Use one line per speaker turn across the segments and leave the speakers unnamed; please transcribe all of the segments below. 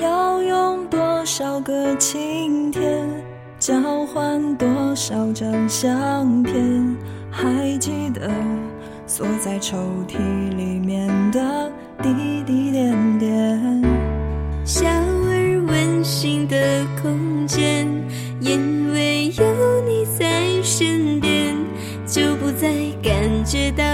要用多少个晴天交换多少张相片还记得锁在抽屉里面的滴滴点点
小而温馨的空间因为有你在身边就不再感觉到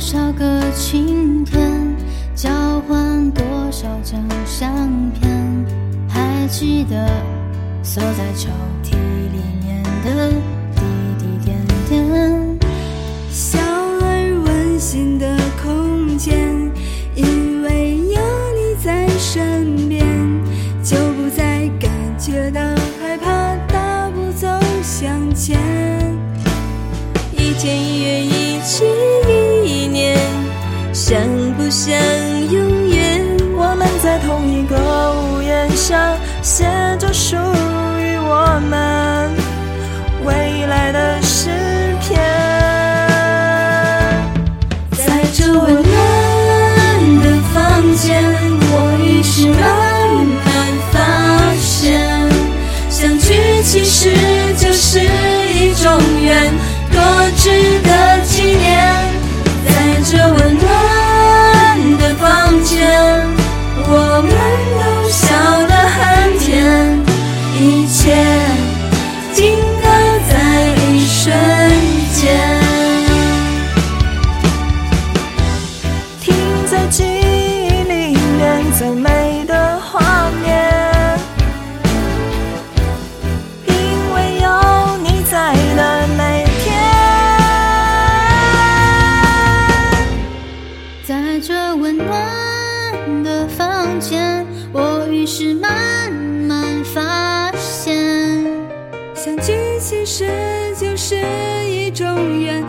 多
少个晴天交换多少张相片还记得锁在抽屉里面的
you. 这温暖的房间，我于是慢慢发现，相聚其实就是一种缘。